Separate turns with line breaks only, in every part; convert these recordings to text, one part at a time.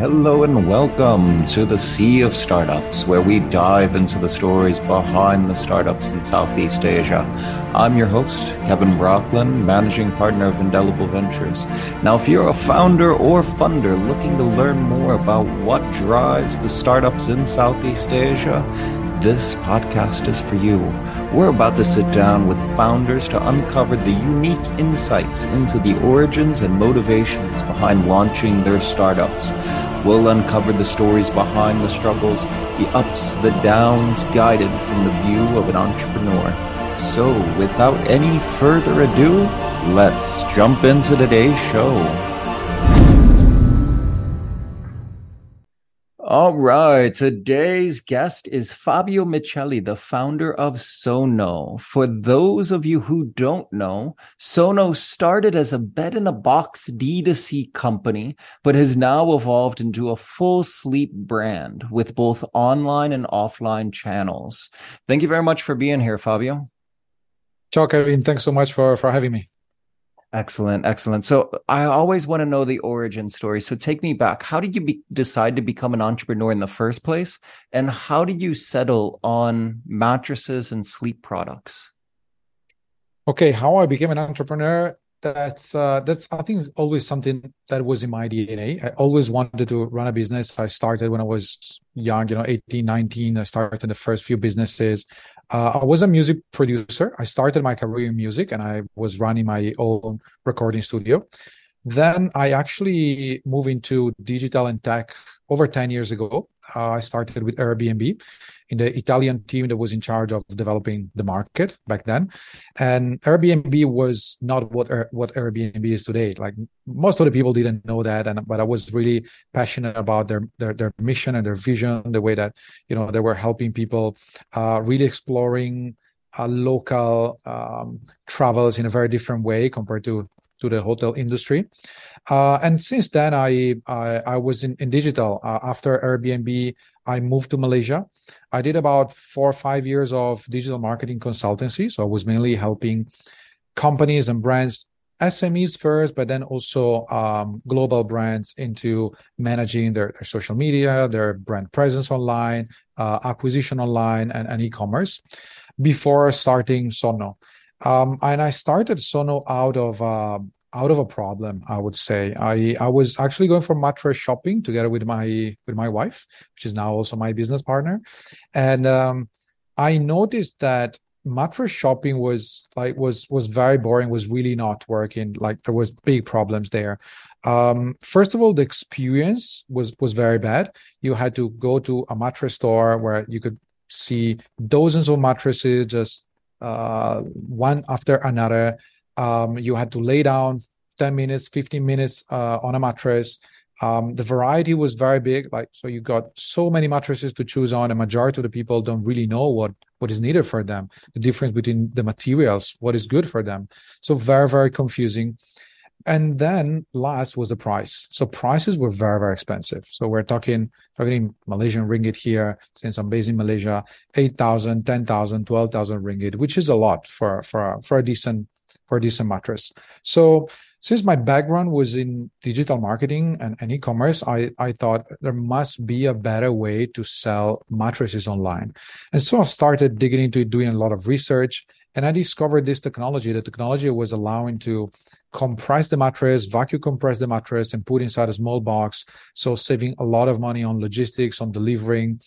Hello and welcome to the Sea of Startups, where we dive into the stories behind the startups in Southeast Asia. I'm your host, Kevin Brockland, managing partner of Indelible Ventures. Now, if you're a founder or funder looking to learn more about what drives the startups in Southeast Asia, this podcast is for you. We're about to sit down with founders to uncover the unique insights into the origins and motivations behind launching their startups. We'll uncover the stories behind the struggles, the ups, the downs, guided from the view of an entrepreneur. So, without any further ado, let's jump into today's show. All right. Today's guest is Fabio Miceli, the founder of Sonno. For those of you who don't know, Sonno started as a bed in a box D2C company, but has now evolved into a full sleep brand with both online and offline channels. Thank you very much for being here, Fabio.
Ciao, Kevin. Thanks so much for, for having me.
Excellent, excellent. So I always want to know the origin story. So take me back. How did you be- decide to become an entrepreneur in the first place, and how did you settle on mattresses and sleep products?
Okay, how I became an entrepreneur. That's uh, that's I think always something that was in my DNA. I always wanted to run a business. I started when I was young, you know, 18, 19. I started the first few businesses. Uh, I was a music producer. I started my career in music and I was running my own recording studio. Then I actually moved into digital and tech over 10 years ago. Uh, I started with Airbnb in the Italian team that was in charge of developing the market back then. And Airbnb was not what what Airbnb is today. Like most of the people didn't know that, and but I was really passionate about their their, their mission and their vision, the way that you know they were helping people, uh, really exploring uh, local um, travels in a very different way compared to to the hotel industry. Uh, and since then, I I, I was in, in digital. Uh, after Airbnb, I moved to Malaysia. I did about four or five years of digital marketing consultancy. So I was mainly helping companies and brands, SMEs first, but then also um, global brands into managing their, their, social media, their brand presence online, uh, acquisition online, and, and e-commerce before starting Sonno. Um, and I started Sonno out of uh, out of a problem, I would say. I I was actually going for mattress shopping together with my with my wife, which is now also my business partner, and um, I noticed that mattress shopping was like was was very boring was really not working like there was big problems there. Um first of all the experience was was very bad. You had to go to a mattress store where you could see dozens of mattresses just uh, one after another. Um, you had to lay down 10 minutes, 15 minutes uh, on a mattress. Um, the variety was very big. Like, so you got so many mattresses to choose on. A majority of the people don't really know what, what is needed for them, the difference between the materials, what is good for them. So very, very confusing. And then last was the price. So prices were very, very expensive. So we're talking, talking Malaysian ringgit here, since I'm based in Malaysia, 8,000, 10,000, 12,000 ringgit, which is a lot for, for, for a decent, for a decent mattress. So since my background was in digital marketing and, and e-commerce, I, I thought there must be a better way to sell mattresses online. And so I started digging into doing a lot of research and I discovered this technology. The technology was allowing to compress the mattress, vacuum compress the mattress, and put inside a small box. So saving a lot of money on logistics, on delivering.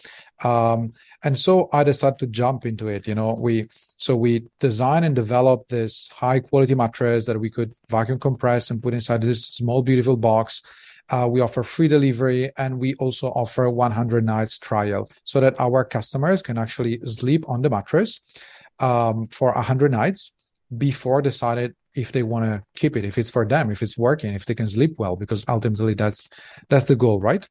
Um, and so I decided to jump into it. You know, we so we design and develop this high quality mattress that we could vacuum compress and put inside this small beautiful box. Uh, we offer free delivery and we also offer 100 nights trial so that our customers can actually sleep on the mattress um, for 100 nights before decided if they want to keep it if it's for them if it's working if they can sleep well because ultimately that's that's the goal right?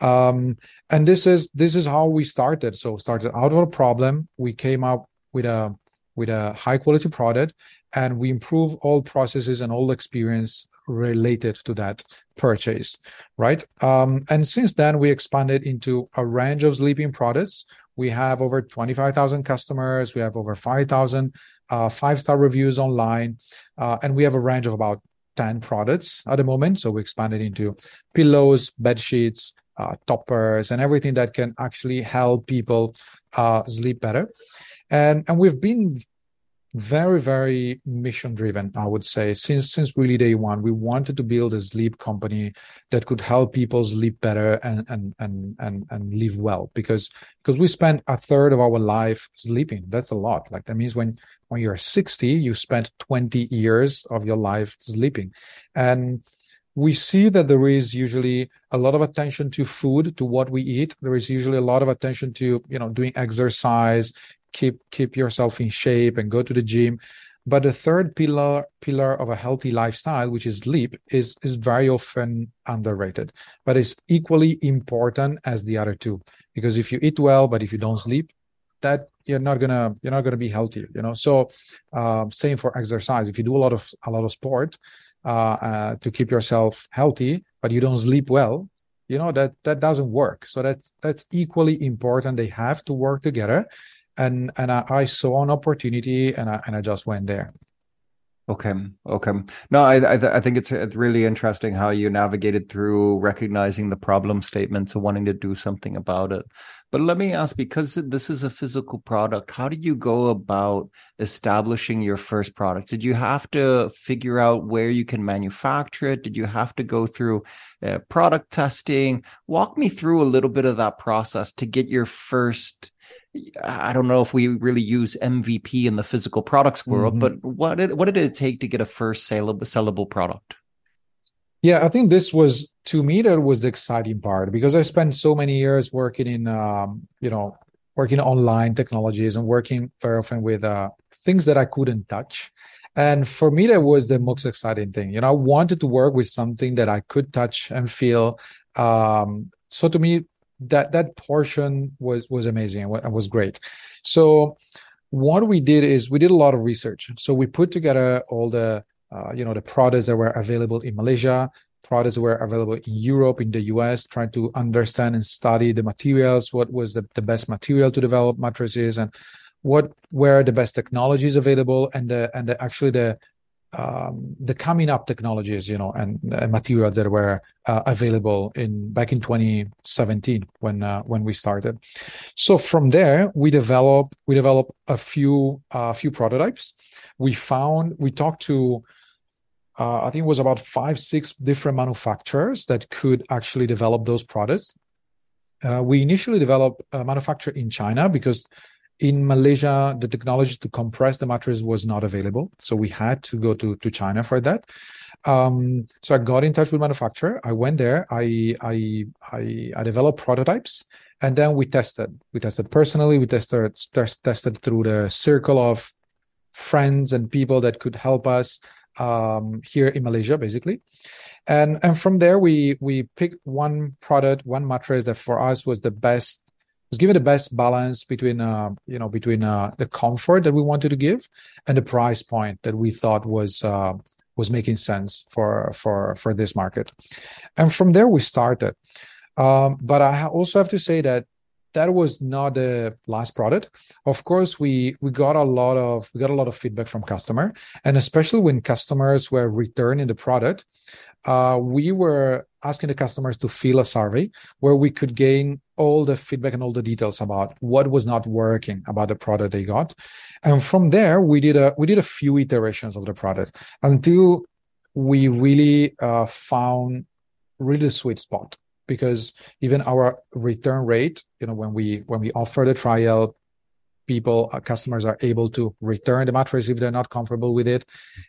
Um and this is this is how we started. So started out of a problem we came up with a with a high quality product and we improve all processes and all experience related to that purchase right? Um and since then we expanded into a range of sleeping products we have over 25,000 customers we have over 5,000 uh, five star reviews online, uh, and we have a range of about 10 products at the moment. So we expanded into pillows, bed sheets, uh, toppers, and everything that can actually help people uh, sleep better. And and we've been very very mission driven i would say. Since since really day one we wanted to build a sleep company that could help people sleep better and and and and, and live well because because we spend a third of our life sleeping. That's a lot. Like that means when when you're 60 you spent 20 years of your life sleeping. And we see that there is usually a lot of attention to food to what we eat. There is usually a lot of attention to you know doing exercise keep keep yourself in shape and go to the gym. But the third pillar pillar of a healthy lifestyle which is sleep is is very often underrated but it's equally important as the other two. Because if you eat well but if you don't sleep that you're not gonna you're not gonna be healthy you know? So uh, same for exercise. If you do a lot of a lot of sport uh, uh, to keep yourself healthy but you don't sleep well you know that that doesn't work. So that's that's equally important. They have to work together and and I, I saw an opportunity and I and I just went there.
Okay. Okay. No, I I, I think it's it's really interesting how you navigated through recognizing the problem statements and wanting to do something about it. But let me ask, because this is a physical product, how did you go about establishing your first product? Did you have to figure out where you can manufacture it? Did you have to go through uh, product testing? Walk me through a little bit of that process to get your first I don't know if we really use MVP in the physical products world, mm-hmm. but what did what did it take to get a first saleable, sellable product?
Yeah, I think this was to me that was the exciting part because I spent so many years working in um, you know working online technologies and working very often with uh, things that I couldn't touch. And for me, that was the most exciting thing. You know, I wanted to work with something that I could touch and feel. Um, so to me, that that portion was was amazing and was great. So what we did is we did a lot of research. So we put together all the uh, you know the products that were available in Malaysia, products that were available in Europe, in the US, trying to understand and study the materials, what was the, the best material to develop mattresses and what were the best technologies available and the and the, actually the um, the coming up technologies, you know, and, and materials that were uh, available in back in 2017 when uh, when we started. So from there, we develop we develop a few a uh, few prototypes. We found we talked to uh, I think it was about five six different manufacturers that could actually develop those products. Uh, we initially developed a manufacturer in China because in Malaysia, the technology to compress the mattress was not available, so we had to go to to China for that. Um, so I got in touch with manufacturer. I went there. I I I, I developed prototypes, and then we tested. We tested personally. We tested tested through the circle of friends and people that could help us um, here in Malaysia, basically. And and from there, we we picked one product, one mattress that for us was the best was given the best balance between uh, you know between uh, the comfort that we wanted to give and the price point that we thought was uh, was making sense for for for this market. And from there we started. Um, but i also have to say that that was not the last product. Of course we we got a lot of we got a lot of feedback from customer and especially when customers were returning the product uh, we were asking the customers to fill a survey where we could gain all the feedback and all the details about what was not working about the product they got. And from there we did a we did a few iterations of the product until we really uh, found really sweet spot because even our return rate you know when we when we offer the trial people uh, customers are able to return. The mattress if they're not comfortable with it.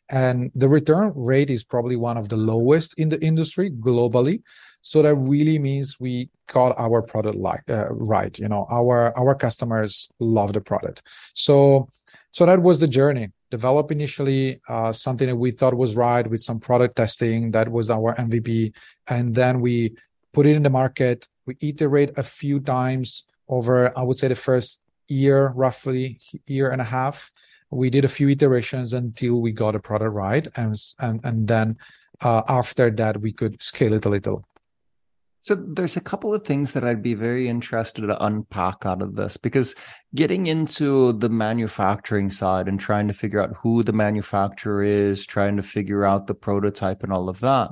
And the return rate is probably one of the lowest in the industry globally. So that really means we got our product like uh, right you know our our customers love the product. So so that was the journey. Develop initially uh, something that we thought was right with some product testing. That was our mvp and then we put it in the market. We iterate a few times over i would say the first year, roughly year and a half. We did a few iterations until we got a product right, and and and then uh, after that we could scale it a little.
So there's a couple of things that I'd be very interested to unpack out of this because getting into the manufacturing side and trying to figure out who the manufacturer is, trying to figure out the prototype and all of that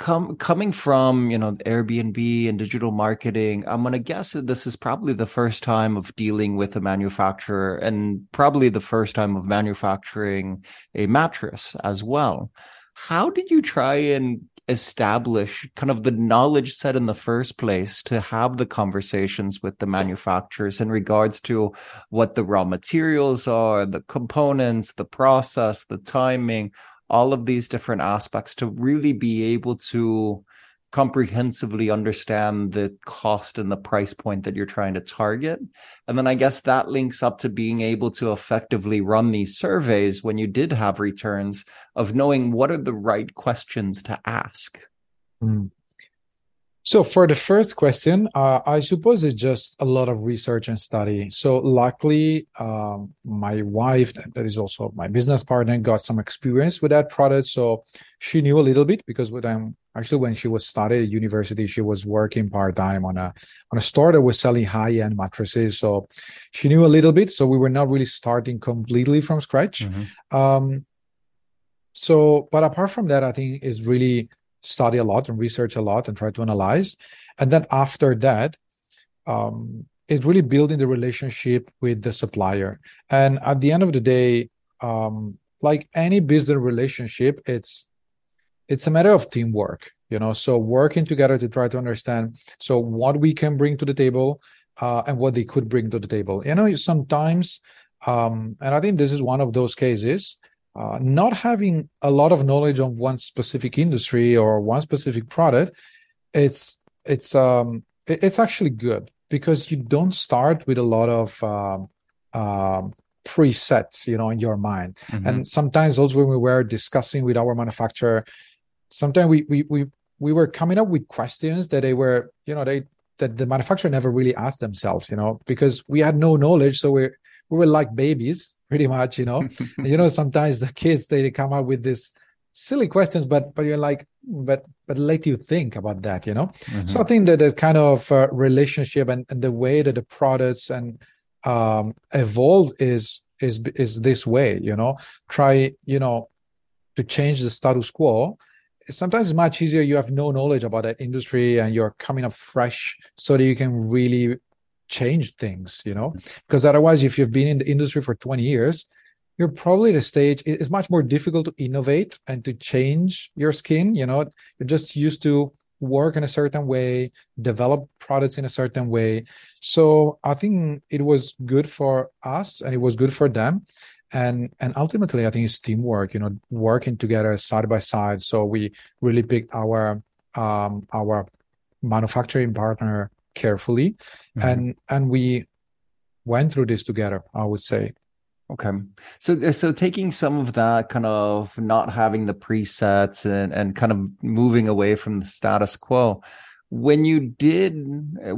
com- coming from you know Airbnb and digital marketing, I'm gonna guess that this is probably the first time of dealing with a manufacturer, and probably the first time of manufacturing a mattress as well. How did you try and establish kind of the knowledge set in the first place to have the conversations with the manufacturers in regards to what the raw materials are, the components, the process, the timing, all of these different aspects to really be able to comprehensively understand the cost and the price point that you're trying to target. And then I guess that links up to being able to effectively run these surveys when you did have returns of knowing what are the right questions to ask.
Mm. So for the first question, uh, I suppose it's just a lot of research and study. So luckily, um, my wife, that is also my business partner, got some experience with that product. So she knew a little bit because when I'm actually when she was studying at university, she was working part time on a on a store that was selling high end mattresses. So she knew a little bit. So we were not really starting completely from scratch. Mm-hmm. Um, so, but apart from that, I think is really study a lot and research a lot and try to analyze. And then after that, um, it's really building the relationship with the supplier. And at the end of the day, um, like any business relationship, it's it's a matter of teamwork, you know. So working together to try to understand so what we can bring to the table uh, and what they could bring to the table. You know, sometimes, um, and I think this is one of those cases uh, not having a lot of knowledge on one specific industry or one specific product, it's it's um it's actually good because you don't start with a lot of um, um, presets, you know, in your mind. Mm-hmm. And sometimes also when we were discussing with our manufacturer, sometimes we we we we were coming up with questions that they were, you know, they that the manufacturer never really asked themselves, you know, because we had no knowledge, so we we were like babies pretty much you know? You know sometimes the kids they come up with these silly questions but but you're like but but let you think about that you know? Mm-hmm. so i think that the kind of uh, relationship and, and the way that the products and um evolve is is is this way you know? Try you know to change the status quo. Sometimes it's much easier you have no knowledge about that industry and you're coming up fresh so that you can really change things, you know, because otherwise, if you've been in the industry for 20 years, you're probably at a stage it's much more difficult to innovate and to change your skin. You know, you're just used to work in a certain way, develop products in a certain way. So I think it was good for us and it was good for them. And and ultimately I think it's teamwork, you know, working together side by side. So we really picked our um our manufacturing partner carefully. Mm-hmm. and and we went through this together i would say.
Okay. So so taking some of that kind of not having the presets and and kind of moving away from the status quo when you did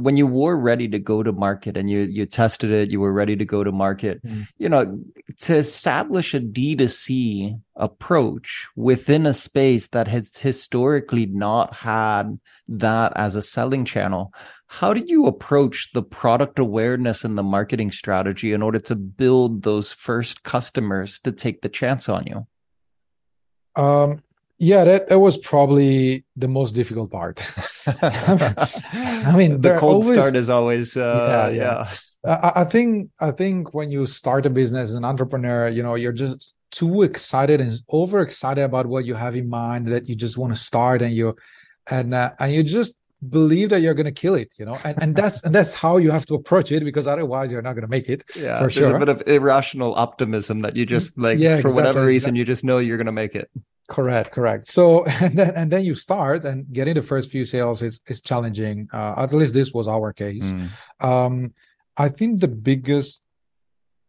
when you were ready to go to market and you you tested it you were ready to go to market mm. you know to establish a d2c approach within a space that has historically not had that as a selling channel how did you approach the product awareness and the marketing strategy in order to build those first customers to take the chance on you
um yeah, that, that was probably the most difficult part. I
mean, the cold always, start is always, uh, yeah. yeah.
I, I think I think when you start a business as an entrepreneur, you know, you're just too excited and overexcited about what you have in mind that you just want to start and you and uh, and you just believe that you're going to kill it you know and, and that's and that's how you have to approach it because otherwise you're not going to make it
yeah for there's sure. a bit of irrational optimism that you just like yeah, for exactly. whatever reason you just know you're going to make it
Correct, correct. So and then and then you start and getting the first few sales is is challenging. Uh, at least this was our case. Mm. Um, I think the biggest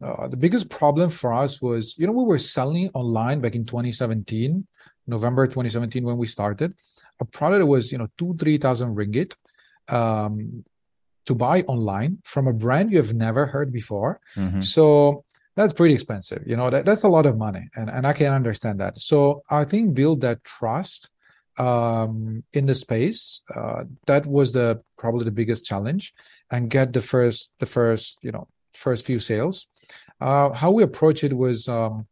uh, the biggest problem for us was you know we were selling online back in 2017, November 2017 when we started. A product that was you know two three thousand ringgit. Um, to buy online from a brand you have never heard before. Mm-hmm. So that's pretty expensive you know that, that's a lot of money and, and i can understand that so i think build that trust um, in the space uh, that was the probably the biggest challenge and get the first the first you know first few sales uh, how we approach it was um,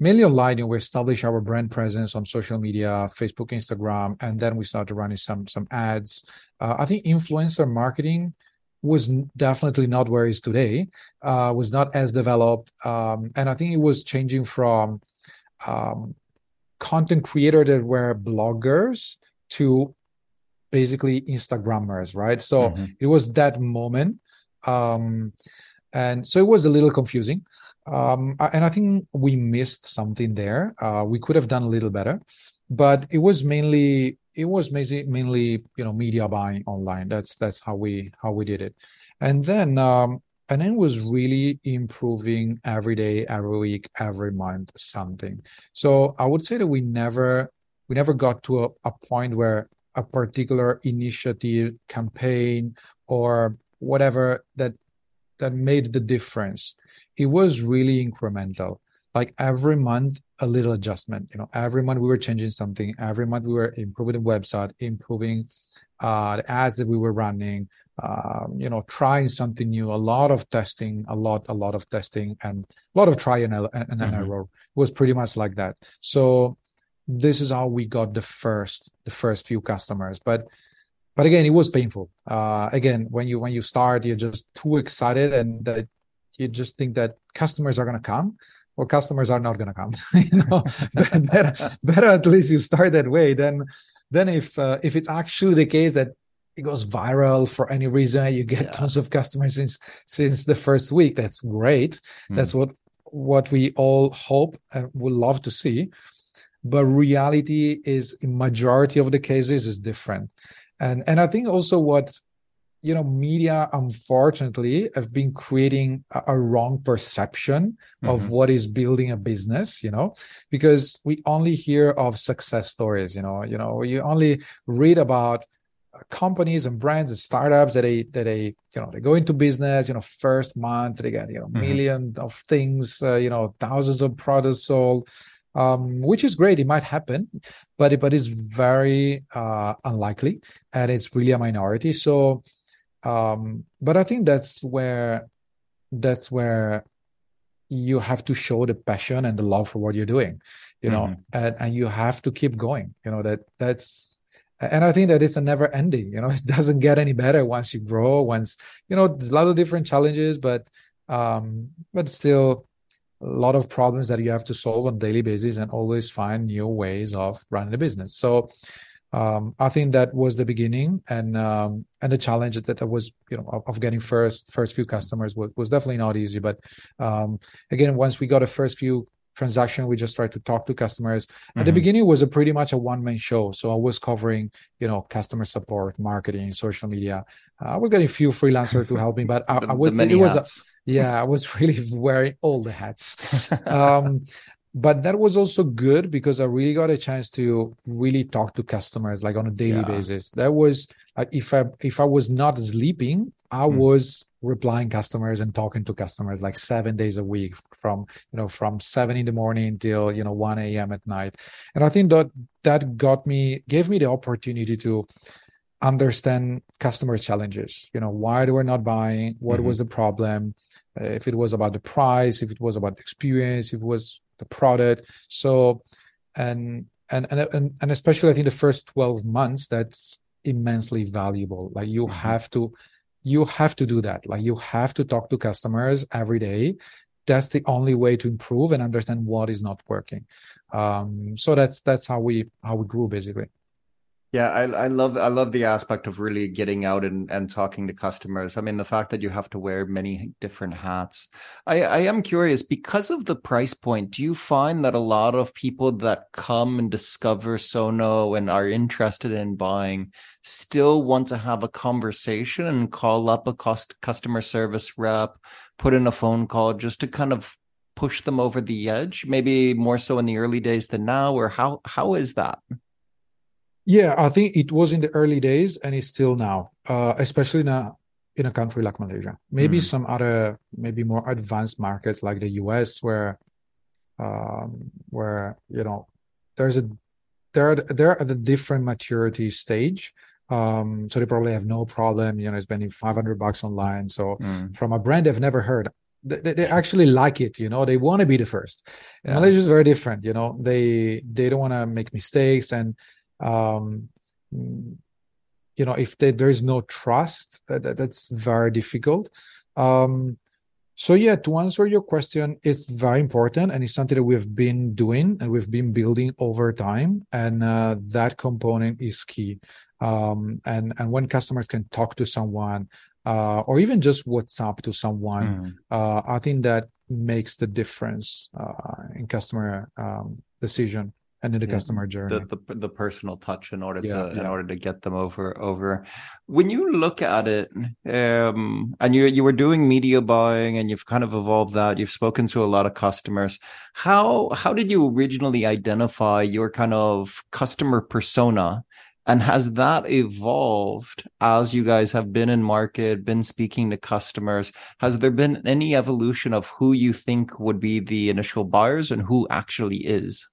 mainly online. We established our brand presence on social media, Facebook, Instagram, and then we started running some some ads. Uh, I think influencer marketing was definitely not where it is today. Uh, was not as developed, um, and I think it was changing from um, content creator that were bloggers to basically Instagrammers, right? So mm-hmm. it was that moment. Um, and so it was a little confusing. Um, and I think we missed something there. Uh, we could have done a little better, but it was mainly it was mainly you know media buying online. That's that's how we how we did it, and then um, and then was really improving every day, every week, every month something. So I would say that we never we never got to a, a point where a particular initiative, campaign, or whatever that that made the difference. It was really incremental. Like every month, a little adjustment. You know, every month we were changing something. Every month we were improving the website, improving uh, the ads that we were running. Um, you know, trying something new. A lot of testing, a lot, a lot of testing, and a lot of try and, and, and mm-hmm. error. It was pretty much like that. So this is how we got the first the first few customers but but again it was painful uh, again when you when you start you're just too excited and that you just think that customers are going to come or customers are not going to come you know better, better at least you start that way then then if uh, if it's actually the case that it goes viral for any reason you get yeah. tons of customers since since the first week that's great mm. that's what what we all hope and would love to see but reality is in majority of the cases is different and and i think also what you know media unfortunately have been creating a, a wrong perception mm-hmm. of what is building a business you know because we only hear of success stories you know you know you only read about companies and brands and startups that they that they you know they go into business you know first month they get you know mm-hmm. million of things uh, you know thousands of products sold um, which is great. It might happen, but it, but it's very uh, unlikely, and it's really a minority. So, um, but I think that's where that's where you have to show the passion and the love for what you're doing, you know, mm-hmm. and, and you have to keep going. You know that that's and i think that it's a never ending you know it doesn't get any better once you grow once you know there's a lot of different challenges but um but still a lot of problems that you have to solve on a daily basis and always find new ways of running the business. So um, I think that was the beginning and um, and the challenge that, I was you know of, of, getting first first few customers was, was definitely not easy. But um, again, once we got a first few transaction we just tried to talk to customers mm-hmm. at the mm-hmm. beginning it was a pretty much a one-man show so i was covering you know customer support marketing social media uh, i was getting a few freelancers to help me but i,
the,
I was
it was a,
yeah i was really wearing all the hats um, but that was also good because i really got a chance to really talk to customers like on a daily yeah. basis that was like if i if i was not sleeping i mm. was replying customers and talking to customers like seven days a week from you know from seven in the morning till you know 1 a.m at night and i think that that got me gave me the opportunity to understand customer challenges you know why they were not buying what mm-hmm. was the problem if it was about the price if it was about the experience if it was the product so and and and and especially i think the first 12 months that's immensely valuable like you mm-hmm. have to you have to do that. Like you have to talk to customers every day. That's the only way to improve and understand what is not working. Um, so that's that's how we how we grew basically.
Yeah, I, I love I love the aspect of really getting out and, and talking to customers. I mean, the fact that you have to wear many different hats. I, I am curious because of the price point. Do you find that a lot of people that come and discover Sonno and are interested in buying still want to have a conversation and call up a cost customer service rep, put in a phone call just to kind of push them over the edge? Maybe more so in the early days than now, or how how is that?
Yeah, I think it was in the early days and it's still now, uh, especially in a in a country like Malaysia. Maybe mm. some other, maybe more advanced markets like the US, where um, where you know there's a they're they're at a different maturity stage. Um, so they probably have no problem, you know, spending 500 bucks online. So mm. from a brand they've never heard, they, they actually like it you know they want to be the first yeah. malaysia is very different you know they they don't want to make mistakes and um you know if they, there is no trust that, that's very difficult. Um so yeah to answer your question it's very important and it's something that we've been doing and we've been building over time and uh, that component is key. Um, and and when customers can talk to someone uh, or even just WhatsApp to someone, mm. uh, I think that makes the difference uh, in customer um, decision and in the yeah. customer journey.
The, the, the personal touch in order yeah, to yeah. in order to get them over over. When you look at it, um, and you you were doing media buying, and you've kind of evolved that. You've spoken to a lot of customers. How how did you originally identify your kind of customer persona? And has that evolved as you guys have been in market, been speaking to customers? Has there been any evolution of who you think would be the initial buyers and who actually is?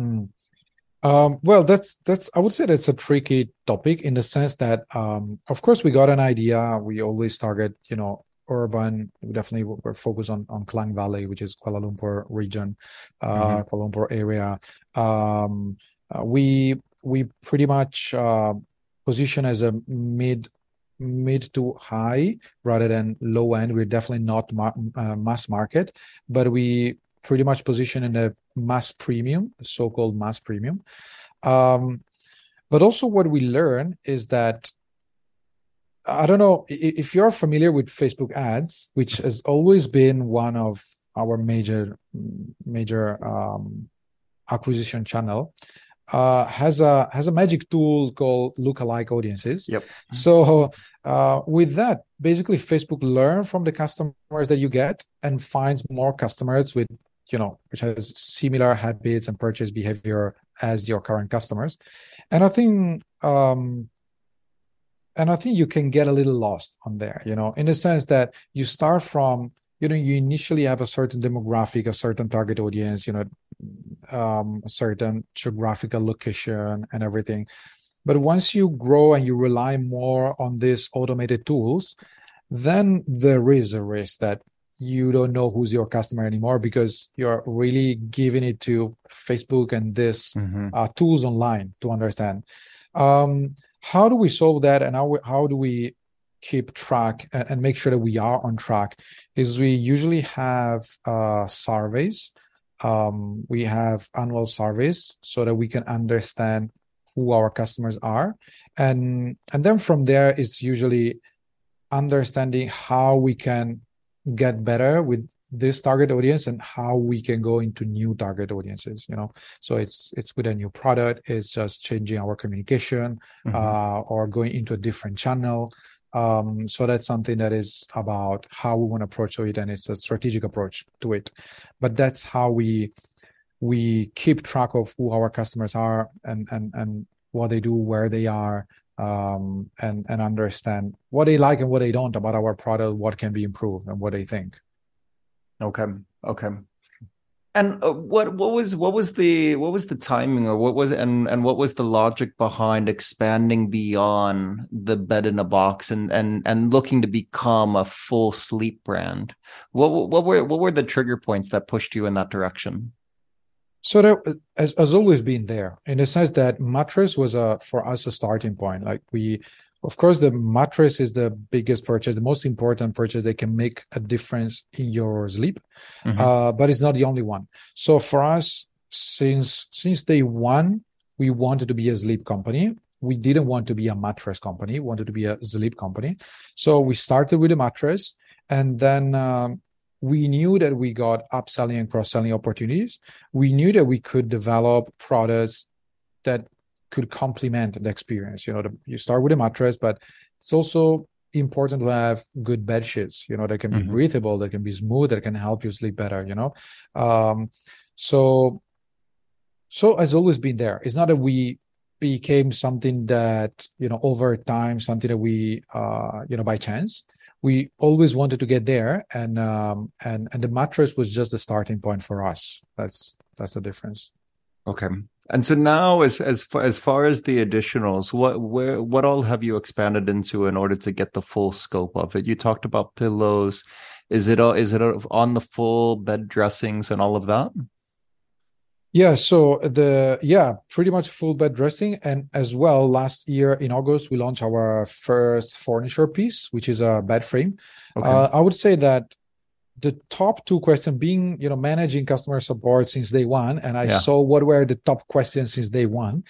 Hmm. Um, well, that's that's I would say that's a tricky topic in the sense that, um, of course, we got an idea. We always target, you know, urban. We definitely we're focused on on Klang Valley, which is Kuala Lumpur region, uh, mm-hmm. Kuala Lumpur area. Um, uh, we we pretty much uh, position as a mid mid to high rather than low end. We're definitely not ma- uh, mass market, but we pretty much position in a mass premium, so-called mass premium. Um, but also, what we learn is that I don't know if you're familiar with Facebook ads, which has always been one of our major major um, acquisition channel uh, has a has a magic tool called lookalike audiences.
Yep.
So uh, with that, basically, Facebook learn from the customers that you get and finds more customers with you know which has similar habits and purchase behavior as your current customers, and I think um, and I think you can get a little lost on there. You know, in the sense that you start from you know you initially have a certain demographic a certain target audience you know um, a certain geographical location and everything but once you grow and you rely more on these automated tools then there is a risk that you don't know who's your customer anymore because you're really giving it to facebook and this mm-hmm. uh, tools online to understand um, how do we solve that and how, how do we keep track and, make sure that we are on track is we usually have uh, surveys. Um, we have annual surveys so that we can understand who our customers are, and and then from there it's usually understanding how we can get better with this target audience and how we can go into new target audiences you know so it's it's with a new product it's just changing our communication mm-hmm. uh, or going into a different channel um, so that's something that is about how we want to approach it, and it's a strategic approach to it. But that's how we we keep track of who our customers are and and and what they do, where they are, um, and and understand what they like and what they don't about our product, what can be improved, and what they think.
Okay. Okay. And uh, what what was what was the what was the timing or what was and and what was the logic behind expanding beyond the bed in a box and and and looking to become a full sleep brand? What what were what were the trigger points that pushed you in that direction?
So there has, has always been there in the sense that mattress was a for us a starting point. Like we of course, the mattress is the biggest purchase, the most important purchase that can make a difference in your sleep, mm-hmm. uh, but it's not the only one. So for us, since since day one, we wanted to be a sleep company. We didn't want to be a mattress company. We wanted to be a sleep company. So we started with a mattress, and then um, we knew that we got upselling and cross-selling opportunities. We knew that we could develop products that could complement the experience. You know, the, you start with a mattress, but it's also important to have good bed sheets. You know, that can be mm-hmm. breathable, that can be smooth, that can help you sleep better. You know, um, so so has always been there. It's not that we became something that you know over time, something that we uh, you know by chance. We always wanted to get there, and um, and and the mattress was just the starting point for us. That's that's the difference.
Okay. And so now, as as far, as far as the additionals, what where what all have you expanded into in order to get the full scope of it? You talked about pillows, Is it is it on the full bed dressings and all of that?
Yeah, so the yeah, pretty much full bed dressing, and as well, last year in August we launched our first furniture piece, which is a bed frame. Okay. Uh, I would say that the top two questions being you know managing customer support since day one and i yeah. saw what were the top questions since day one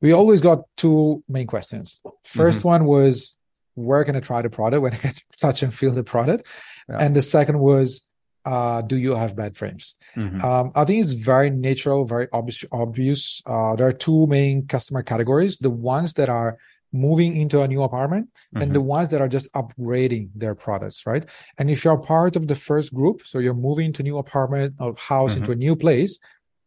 we always got two main questions 1st mm-hmm. one was where can i try the product when i can touch and feel the product yeah. and the second was uh, do you have bad frames? Mm-hmm. Um, I think it's very natural, very obvious. obvious. Uh, there are two main customer categories: the ones that are moving into a new apartment mm-hmm. and the mm-hmm. ones that are just upgrading their products, right? And if you're part of the first group, so you're moving to new apartment or house mm-hmm. into a new place,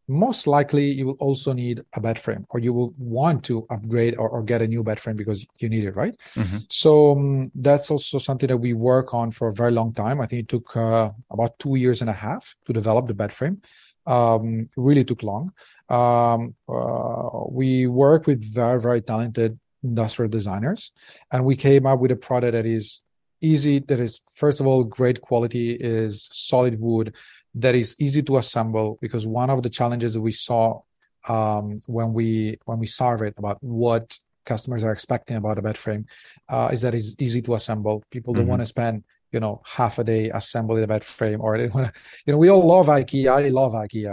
most likely you will also need a bed frame or you will want to upgrade or, or get a new bed frame because you need it right? Mm-hmm. so um, that's also something that we work on for a very long time. I think it took uh, about two years and a half to develop the bed frame. Um, really took long. Um, uh, we work with very very talented industrial designers and we came up with a product that is easy that is first of all great quality is solid wood that is easy to assemble because one of the challenges that we saw um, when we when we surveyed about what customers are expecting about a bed frame uh, is that it's easy to assemble. People don't mm-hmm. want to spend you know half a day assembling a bed frame or they want to you know we all love ikea i love ikea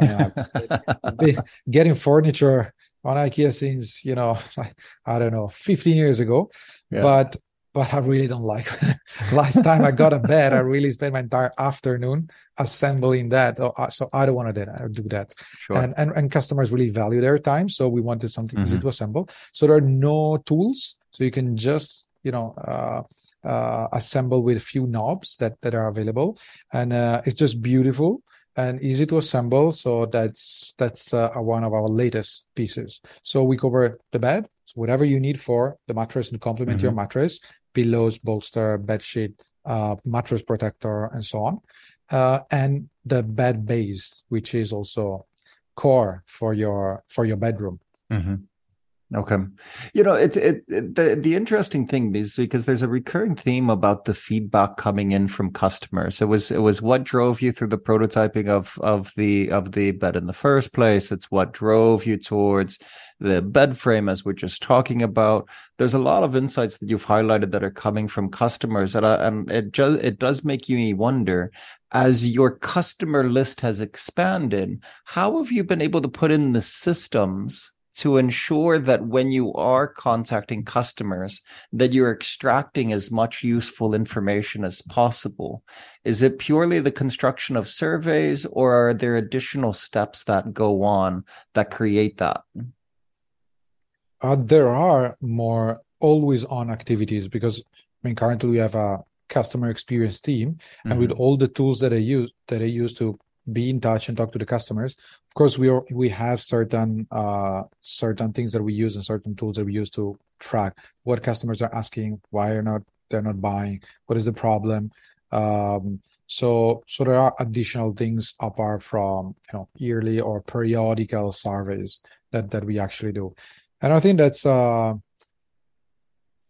I mean, getting furniture on ikea since you know i don't know 15 years ago yeah. but but I really don't like. Last time I got a bed, I really spent my entire afternoon assembling that. Oh, uh, so I don't want to do that. Sure. And, and and customers really value their time, so we wanted something mm-hmm. easy to assemble. So there are no tools, so you can just you know uh, uh, assemble with a few knobs that that are available, and uh, it's just beautiful and easy to assemble. So that's that's uh, one of our latest pieces. So we cover the bed, so whatever you need for the mattress to complement mm-hmm. your mattress, pillows, bolster, bed sheet, uh, mattress protector, and so on. Uh, and the bed base, which is also core for your for your bedroom.
Mm-hmm. Okay. You know, it, it, it, the the interesting thing is because there's a recurring theme about the feedback coming in from customers. It was it was what drove you through the prototyping of of the of the bed in the first place. It's what drove you towards the bed frame as we're just talking about. There's a lot of insights that you've highlighted that are coming from customers, and, I, and it just it does make you wonder as your customer list has expanded, how have you been able to put in the systems to ensure that when you are contacting customers that you're extracting as much useful information as possible is it purely the construction of surveys or are there additional steps that go on that create that
uh, there are more always on activities because i mean currently we have a customer experience team and mm-hmm. with all the tools that i use that i use to be in touch and talk to the customers. Of course, we are, we have certain uh, certain things that we use and certain tools that we use to track what customers are asking, why are not they're not buying, what is the problem. Um, so so there are additional things apart from you know yearly or periodical surveys that that we actually do, and I think that's uh,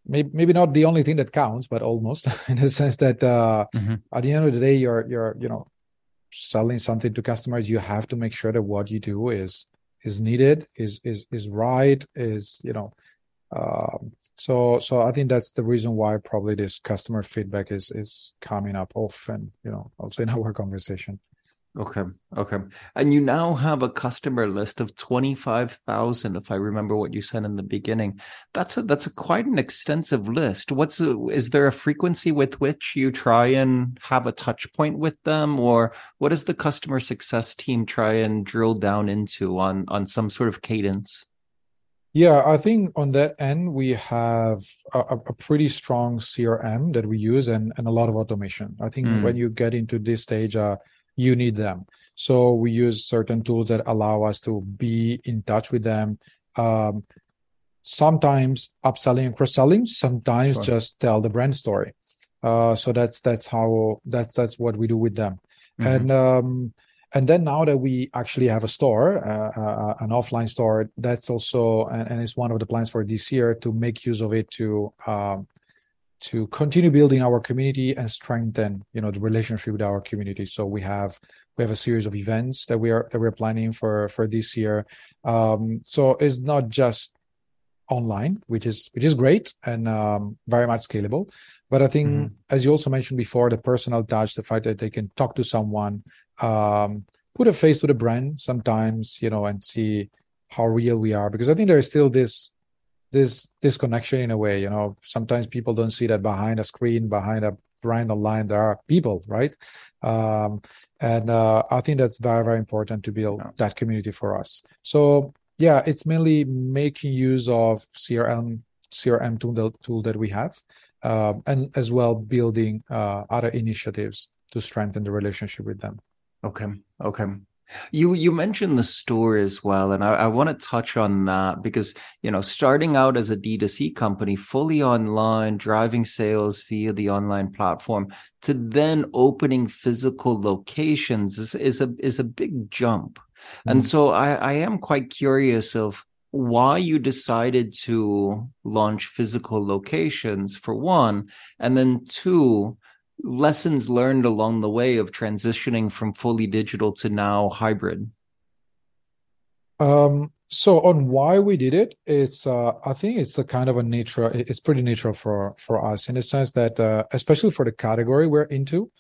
maybe maybe not the only thing that counts, but almost in the sense that uh, mm-hmm. at the end of the day, you're you're you know selling something to customers, you have to make sure that what you do is is needed, is is is right, is you know. Um, so so I think that's the reason why probably this customer feedback is is coming up often, you know, also in our conversation.
Okay. Okay. And you now have a customer list of 25,000 if I remember what you said in the beginning. That's a that's a quite an extensive list. What's a, is there a frequency with which you try and have a touch point with them or what does the customer success team try and drill down into on on some sort of cadence?
Yeah, I think on that end we have a, a pretty strong CRM that we use and, and a lot of automation. I think mm. when you get into this stage, uh, you need them. So we use certain tools that allow us to be in touch with them. Um, sometimes upselling and cross-selling, sometimes sure. just tell the brand story. Uh, so that's that's how that's that's what we do with them. Mm-hmm. And um, and then now that we actually have a store, uh, uh, an offline store, that's also and, and, it's one of the plans for this year to make use of it to um, to continue building our community and strengthen you know the relationship with our community. So we have we have a series of events that we are that we're planning for for this year. Um, so it's not just online which is which is great and um, very much scalable. But i think mm-hmm. as you also mentioned before the personal touch the fact that they can talk to someone um, put a face to the brand sometimes you know and see how real we are. Because i think there is still this this disconnection in a way you know. Sometimes people don't see that behind a screen behind a brand online there are people right? Um, and uh, i think that's very very important to build yeah. that community for us. So yeah it's mainly making use of crm crm tool, tool that we have um, and as well building uh, other initiatives to strengthen the relationship with them.
Okay. Okay you you mentioned the store as well, and I, I want to touch on that because you know starting out as a D2C company, fully online, driving sales via the online platform, to then opening physical locations is, is a is a big jump. Mm-hmm. And so I, I am quite curious of why you decided to launch physical locations for one, and then two, lessons learned along the way of transitioning from fully digital to now hybrid?
Um, so on why we did it, it's uh, I think it's a kind of a nature. It's pretty natural for for us in the sense that, uh, especially for the category we're into.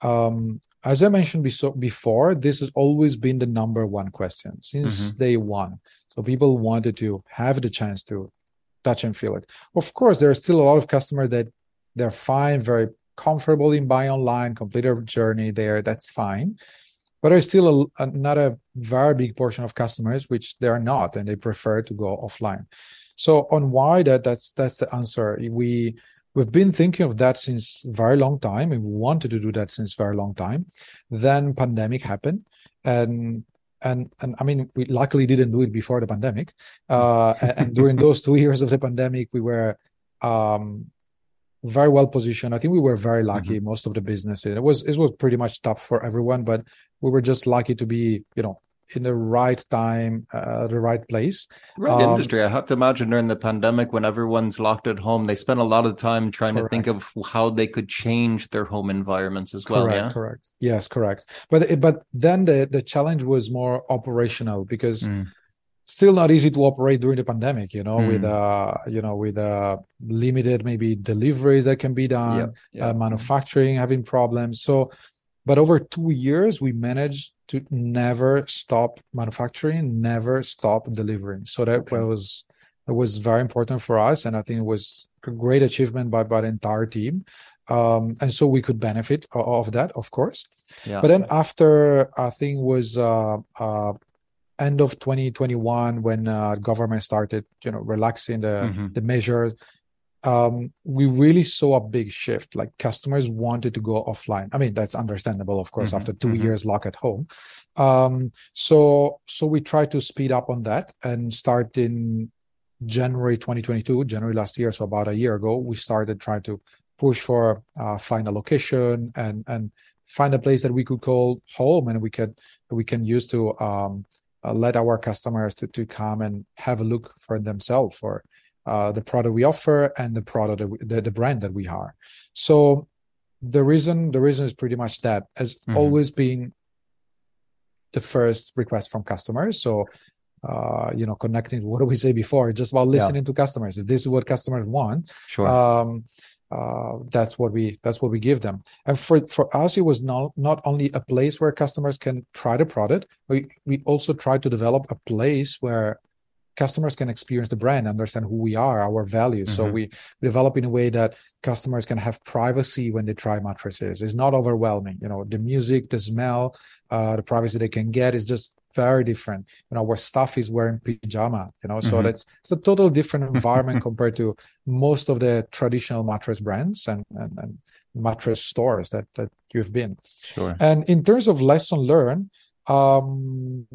Um, as I mentioned before, this has always been the number one question since mm-hmm. day one. So people wanted to have the chance to touch and feel it. Of course, there are still a lot of customers that they're fine, very comfortable in buy online, complete a journey there, that's fine. But there's still a, not a very big portion of customers which they are not, and they prefer to go offline. So on why that, that's that's the answer. We we've been thinking of that since very long time, and we wanted to do that since very long time. Then pandemic happened, and and and I mean, we luckily didn't do it before the pandemic. Uh, and, and, during those two years of the pandemic, we were um, very well positioned. I think we were very lucky. Mm-hmm. Most of the business it was it was pretty much tough for everyone, but we were just lucky to be you know in the right time, uh, the right place.
Right um, industry. I have to imagine during the pandemic when everyone's locked at home, they spent a lot of time trying correct. to think of how they could change their home environments as well.
Correct,
yeah?
correct. Yes, correct. But but then the the challenge was more operational because. Mm still not easy to operate during the pandemic you know mm. with hmm. uh you know with uh limited maybe deliveries that can be done yeah, yeah. Uh, manufacturing having problems so but over two years we managed to never stop manufacturing never stop delivering so that okay. was it was very important for us and i think it was a great achievement by, by the entire team um, and so we could benefit of that of course yeah. but then after i think was uh, uh, end of 2021 when uh, government started you know relaxing the mm-hmm. the measures um, we really saw a big shift like customers wanted to go offline i mean that's understandable of course mm-hmm. after 2 mm-hmm. years lock at home um, so so we tried to speed up on that and start in january 2022 january last year so about a year ago we started trying to push for uh, find a location and and find a place that we could call home and we could we can use to um, let our customers to, to come and have a look for themselves for uh, the product we offer and the product we, the, the brand that we are so the reason the reason is pretty much that has mm-hmm. always been the first request from customers so uh, you know connecting what do we say before just about listening yeah. to customers if this is what customers want
sure um,
uh, that's what we that's what we give them. And for for us it was not not only a place where customers can try the product we we also try to develop a place where customers can experience the brand understand who we are our values. Mm-hmm. so we develop in a way that customers can have privacy when they try mattresses. It's not overwhelming you know the music the smell uh, the privacy they can get is just very different. You know, where stuff is wearing pajama, you know, so mm-hmm. that's it's a total different environment compared to most of the traditional mattress brands and, and, and mattress stores that, that you've been.
Sure.
And in terms of lesson learned, um,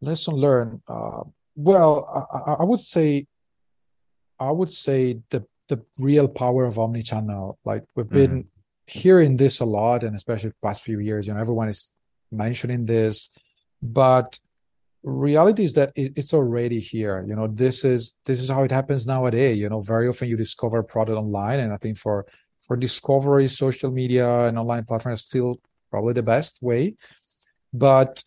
lesson learned, uh, well, I, I would say, I would say the the real power of omnichannel. Like we've been mm-hmm. hearing this a lot, and especially the past few years, you know, everyone is mentioning this, but reality is that it's already here you know this is this is how it happens nowadays you know very often you discover a product online and i think for for discovery social media and online platforms still probably the best way but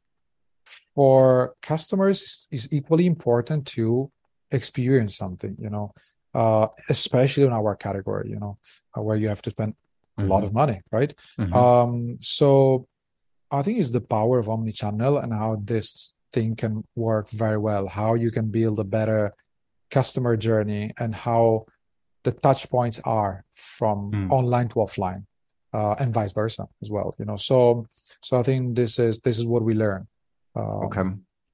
for customers it's equally important to experience something you know uh, especially in our category you know uh, where you have to spend a mm-hmm. lot of money right mm-hmm. um so i think it's the power of omnichannel and how this thing can work very well how you can build a better customer journey and how the touch points are from mm. online to offline uh, and vice versa as well you know so so i think this is this is what we learn um, okay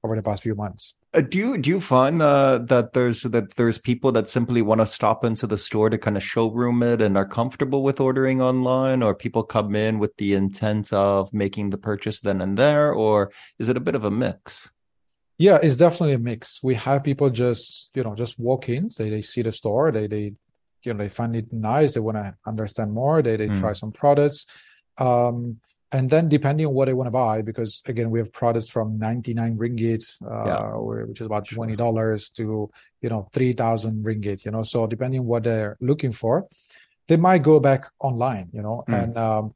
over the past few months
uh, do you do you find uh, that there's that there's people that simply want to stop into the store to kind of showroom it and are comfortable with ordering online, or people come in with the intent of making the purchase then and there, or is it a bit of a mix?
Yeah, it's definitely a mix. We have people just you know just walk in, they they see the store, they they you know they find it nice, they want to understand more, they they mm. try some products. Um, and then depending on what they want to buy because again we have products from 99 ringgit uh, yeah. which is about $20 to you know 3000 ringgit you know? So depending on what they're looking for they might go back online you know? Mm. and um,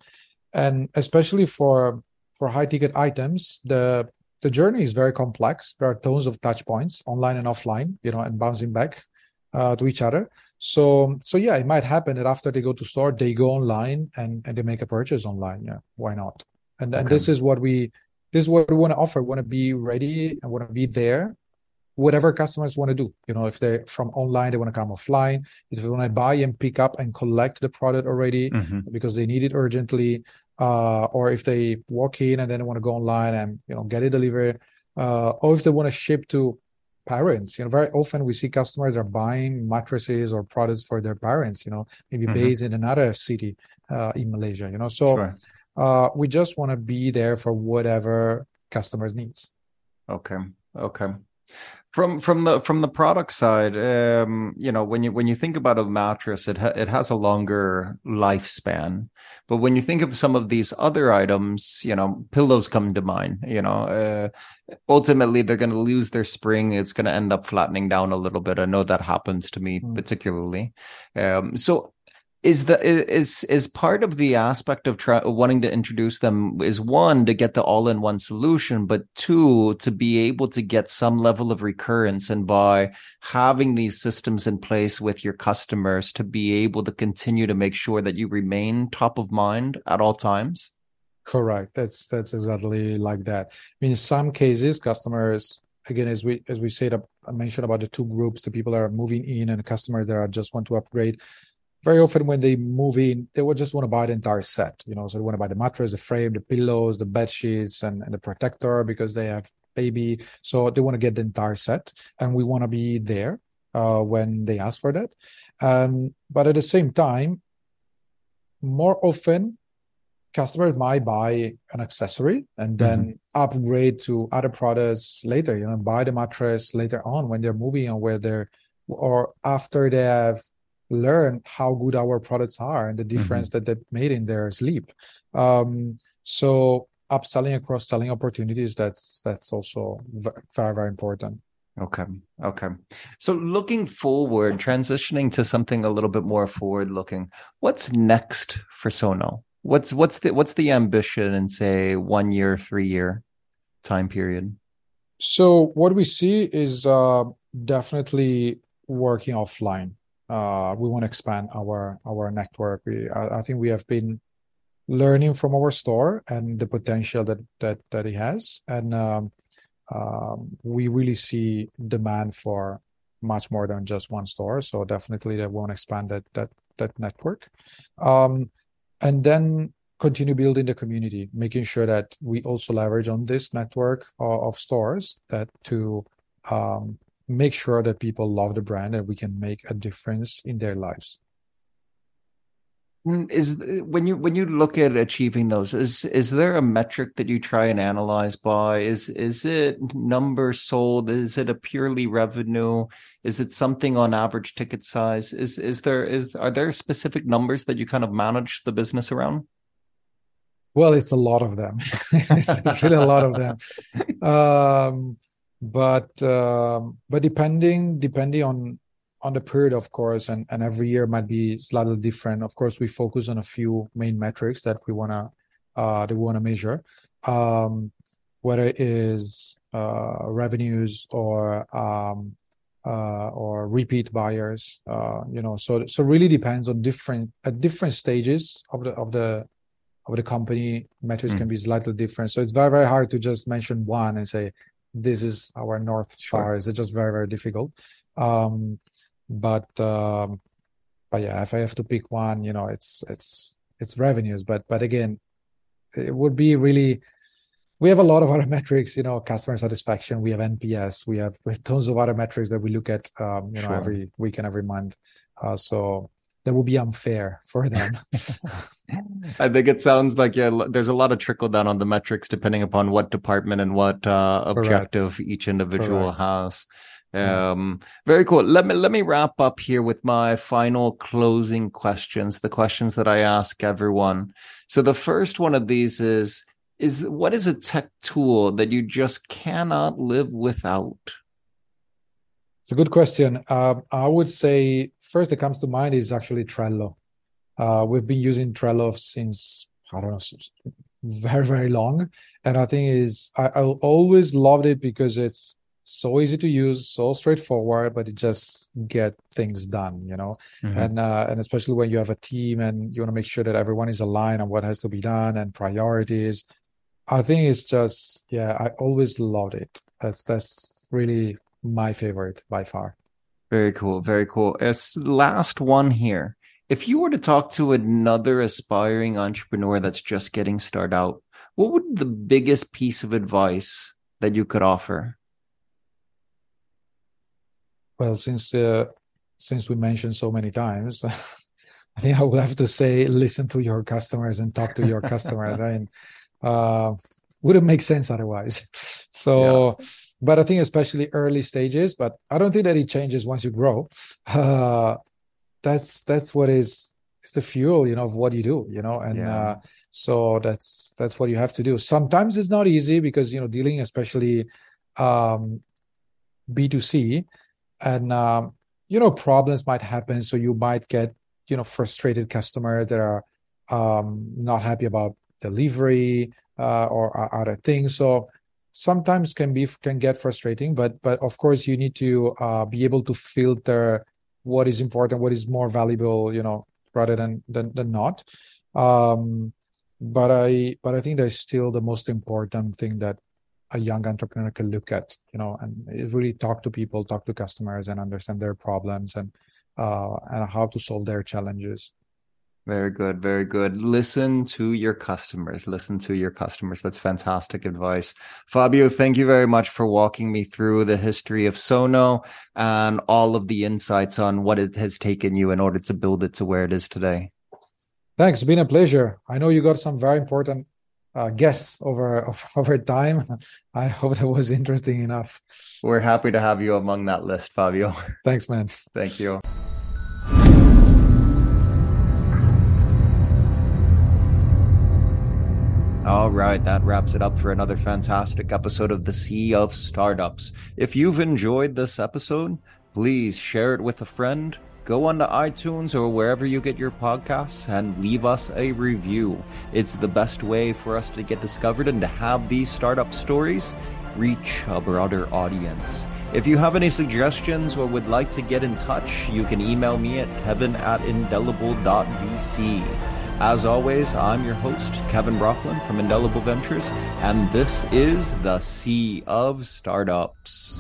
and especially for for high ticket items the the journey is very complex. There are tons of touch points online and offline you know and bouncing back uh, to each other so so yeah, it might happen that after they go to store, they go online and, and they make a purchase online. Yeah, why not? And and this is what we this is what we want to offer. We want to be ready and want to be there. Whatever customers want to do, you know, if they're from online, they want to come offline. If they want to buy and pick up and collect the product already mm-hmm. because they need it urgently, uh, or if they walk in and then they want to go online and you know get it delivered, uh, or if they want to ship to parents. You know very often we see customers are buying mattresses or products for their parents you know maybe mm-hmm. based in another city uh, in malaysia you know. So sure. uh, we just want to be there for whatever customers needs.
Okay. Okay from from the from the product side um, you know when you when you think about a mattress it ha- it has a longer lifespan. But when you think of some of these other items you know pillows come to mind you know uh, ultimately they're going to lose their spring. It's going to end up flattening down a little bit. I know that happens to me mm. particularly. Um, so is the is is part of the aspect of try, wanting to introduce them is one to get the all-in-one solution but two to be able to get some level of recurrence and by having these systems in place with your customers to be able to continue to make sure that you remain top of mind at all times.
Correct. That's that's exactly like that. I mean, in some cases customers again as we as we said i mentioned about the two groups the people that are moving in and customers that are just want to upgrade very often when they move in, they would just want to buy the entire set. You know, so they want to buy the mattress, the frame, the pillows, the bed sheets, and, and the protector because they have baby. So they want to get the entire set, and we want to be there uh, when they ask for that. Um, but at the same time, more often customers might buy an accessory and then mm-hmm. upgrade to other products later you know buy the mattress later on when they're moving or where they're or after they have learn how good our products are and the mm-hmm. difference mm-hmm. that they've made in their sleep. Um, so upselling and cross selling opportunities that's that's also very very important.
Okay. Okay. So looking forward, transitioning to something a little bit more forward looking, what's next for Sonno? What's what's the what's the ambition in say one year, three year time period?
So what we see is uh, definitely working offline uh, we want to expand our our network. We I, I, think we have been learning from our store and the potential that that that it has, and um, um, we really see demand for much more than just one store. So definitely, they want to expand that that that network, um, and then continue building the community, making sure that we also leverage on this network of, of stores that to um, make sure that people love the brand and we can make a difference in their lives.
Mm, is when you when you look at achieving those is is there a metric that you try and analyze by? Is is it number sold? Is it a purely revenue? Is it something on average ticket size? Is is there is are there specific numbers that you kind of manage the business around?
Well it's a lot of them. It's really a lot of them. Um but um, but depending depending on on the period, of course, and and every year might be slightly different. Of course, we focus on a few main metrics that we wanna uh, that we wanna measure, um, whether it is uh, revenues or um, uh, or repeat buyers. Uh, you know, so so really depends on different at different stages of the of the of the company. Metrics mm. can be slightly different. So it's very very hard to just mention one and say this is our north star. Sure. It's just very very difficult. Um, but um, but yeah, if I have to pick one, you know, it's it's it's revenues. But but again, it would be really we have a lot of other metrics, you know, customer satisfaction. We have NPS. We have, we have tons of other metrics that we look at, um, you know, every week and every month. Uh, so that would be unfair for them.
I think it sounds like yeah, there's a lot of trickle down on the metrics depending upon what department and what uh, objective Correct. each individual Correct. has. Um, very cool. Let me let me wrap up here with my final closing questions, the questions that I ask everyone. So the first one of these is is what is a tech tool that you just cannot live without?
It's a good question. Uh, I would say first that comes to mind is actually Trello. Uh, we've been using Trello since I don't know very very long, and I think is I, I always loved it because it's so easy to use, so straightforward, but it just get things done, you know. Mm-hmm. And uh, and especially when you have a team and you want to make sure that everyone is aligned on what has to be done and priorities. I think it's just yeah, I always loved it. That's that's really my favorite by far.
Very cool, very cool. As last one here, if you were to talk to another aspiring entrepreneur that's just getting started out, what would the biggest piece of advice that you could offer?
Well, since uh, since we mentioned so many times, I think I would have to say listen to your customers and talk to your customers. I mean, uh, wouldn't make sense otherwise. So, yeah. But I think especially early stages, but I don't think that it changes once you grow. Uh, that's that's what is it's the fuel, you know, of what you do, you know, and yeah. uh, so that's that's what you have to do. Sometimes it's not easy because you know dealing, especially um, B two C, and um, you know problems might happen. So you might get you know frustrated customers that are um, not happy about delivery uh, or other things. So sometimes can be can get frustrating, but but of course you need to uh, be able to filter what is important, what is more valuable, you know, rather than than, than not. Um, but I but I think that's still the most important thing that a young entrepreneur can look at, you know, and really talk to people, talk to customers, and understand their problems and uh, and how to solve their challenges.
Very good. Very good. Listen to your customers. Listen to your customers. That's fantastic advice. Fabio, thank you very much for walking me through the history of Sonno and all of the insights on what it has taken you in order to build it to where it is today.
Thanks. It's been a pleasure. I know you got some very important uh, guests over over time. I hope that was interesting enough.
We're happy to have you among that list, Fabio.
Thanks, man.
Thank you. All right, that wraps it up for another fantastic episode of the Sea of Startups. If you've enjoyed this episode, please share it with a friend. Go onto iTunes or wherever you get your podcasts and leave us a review. It's the best way for us to get discovered and to have these startup stories reach a broader audience. If you have any suggestions or would like to get in touch, you can email me at kevin at indelible.vc. As always, I'm your host, Kevin Brockland from Indelible Ventures, and this is the Sea of Startups.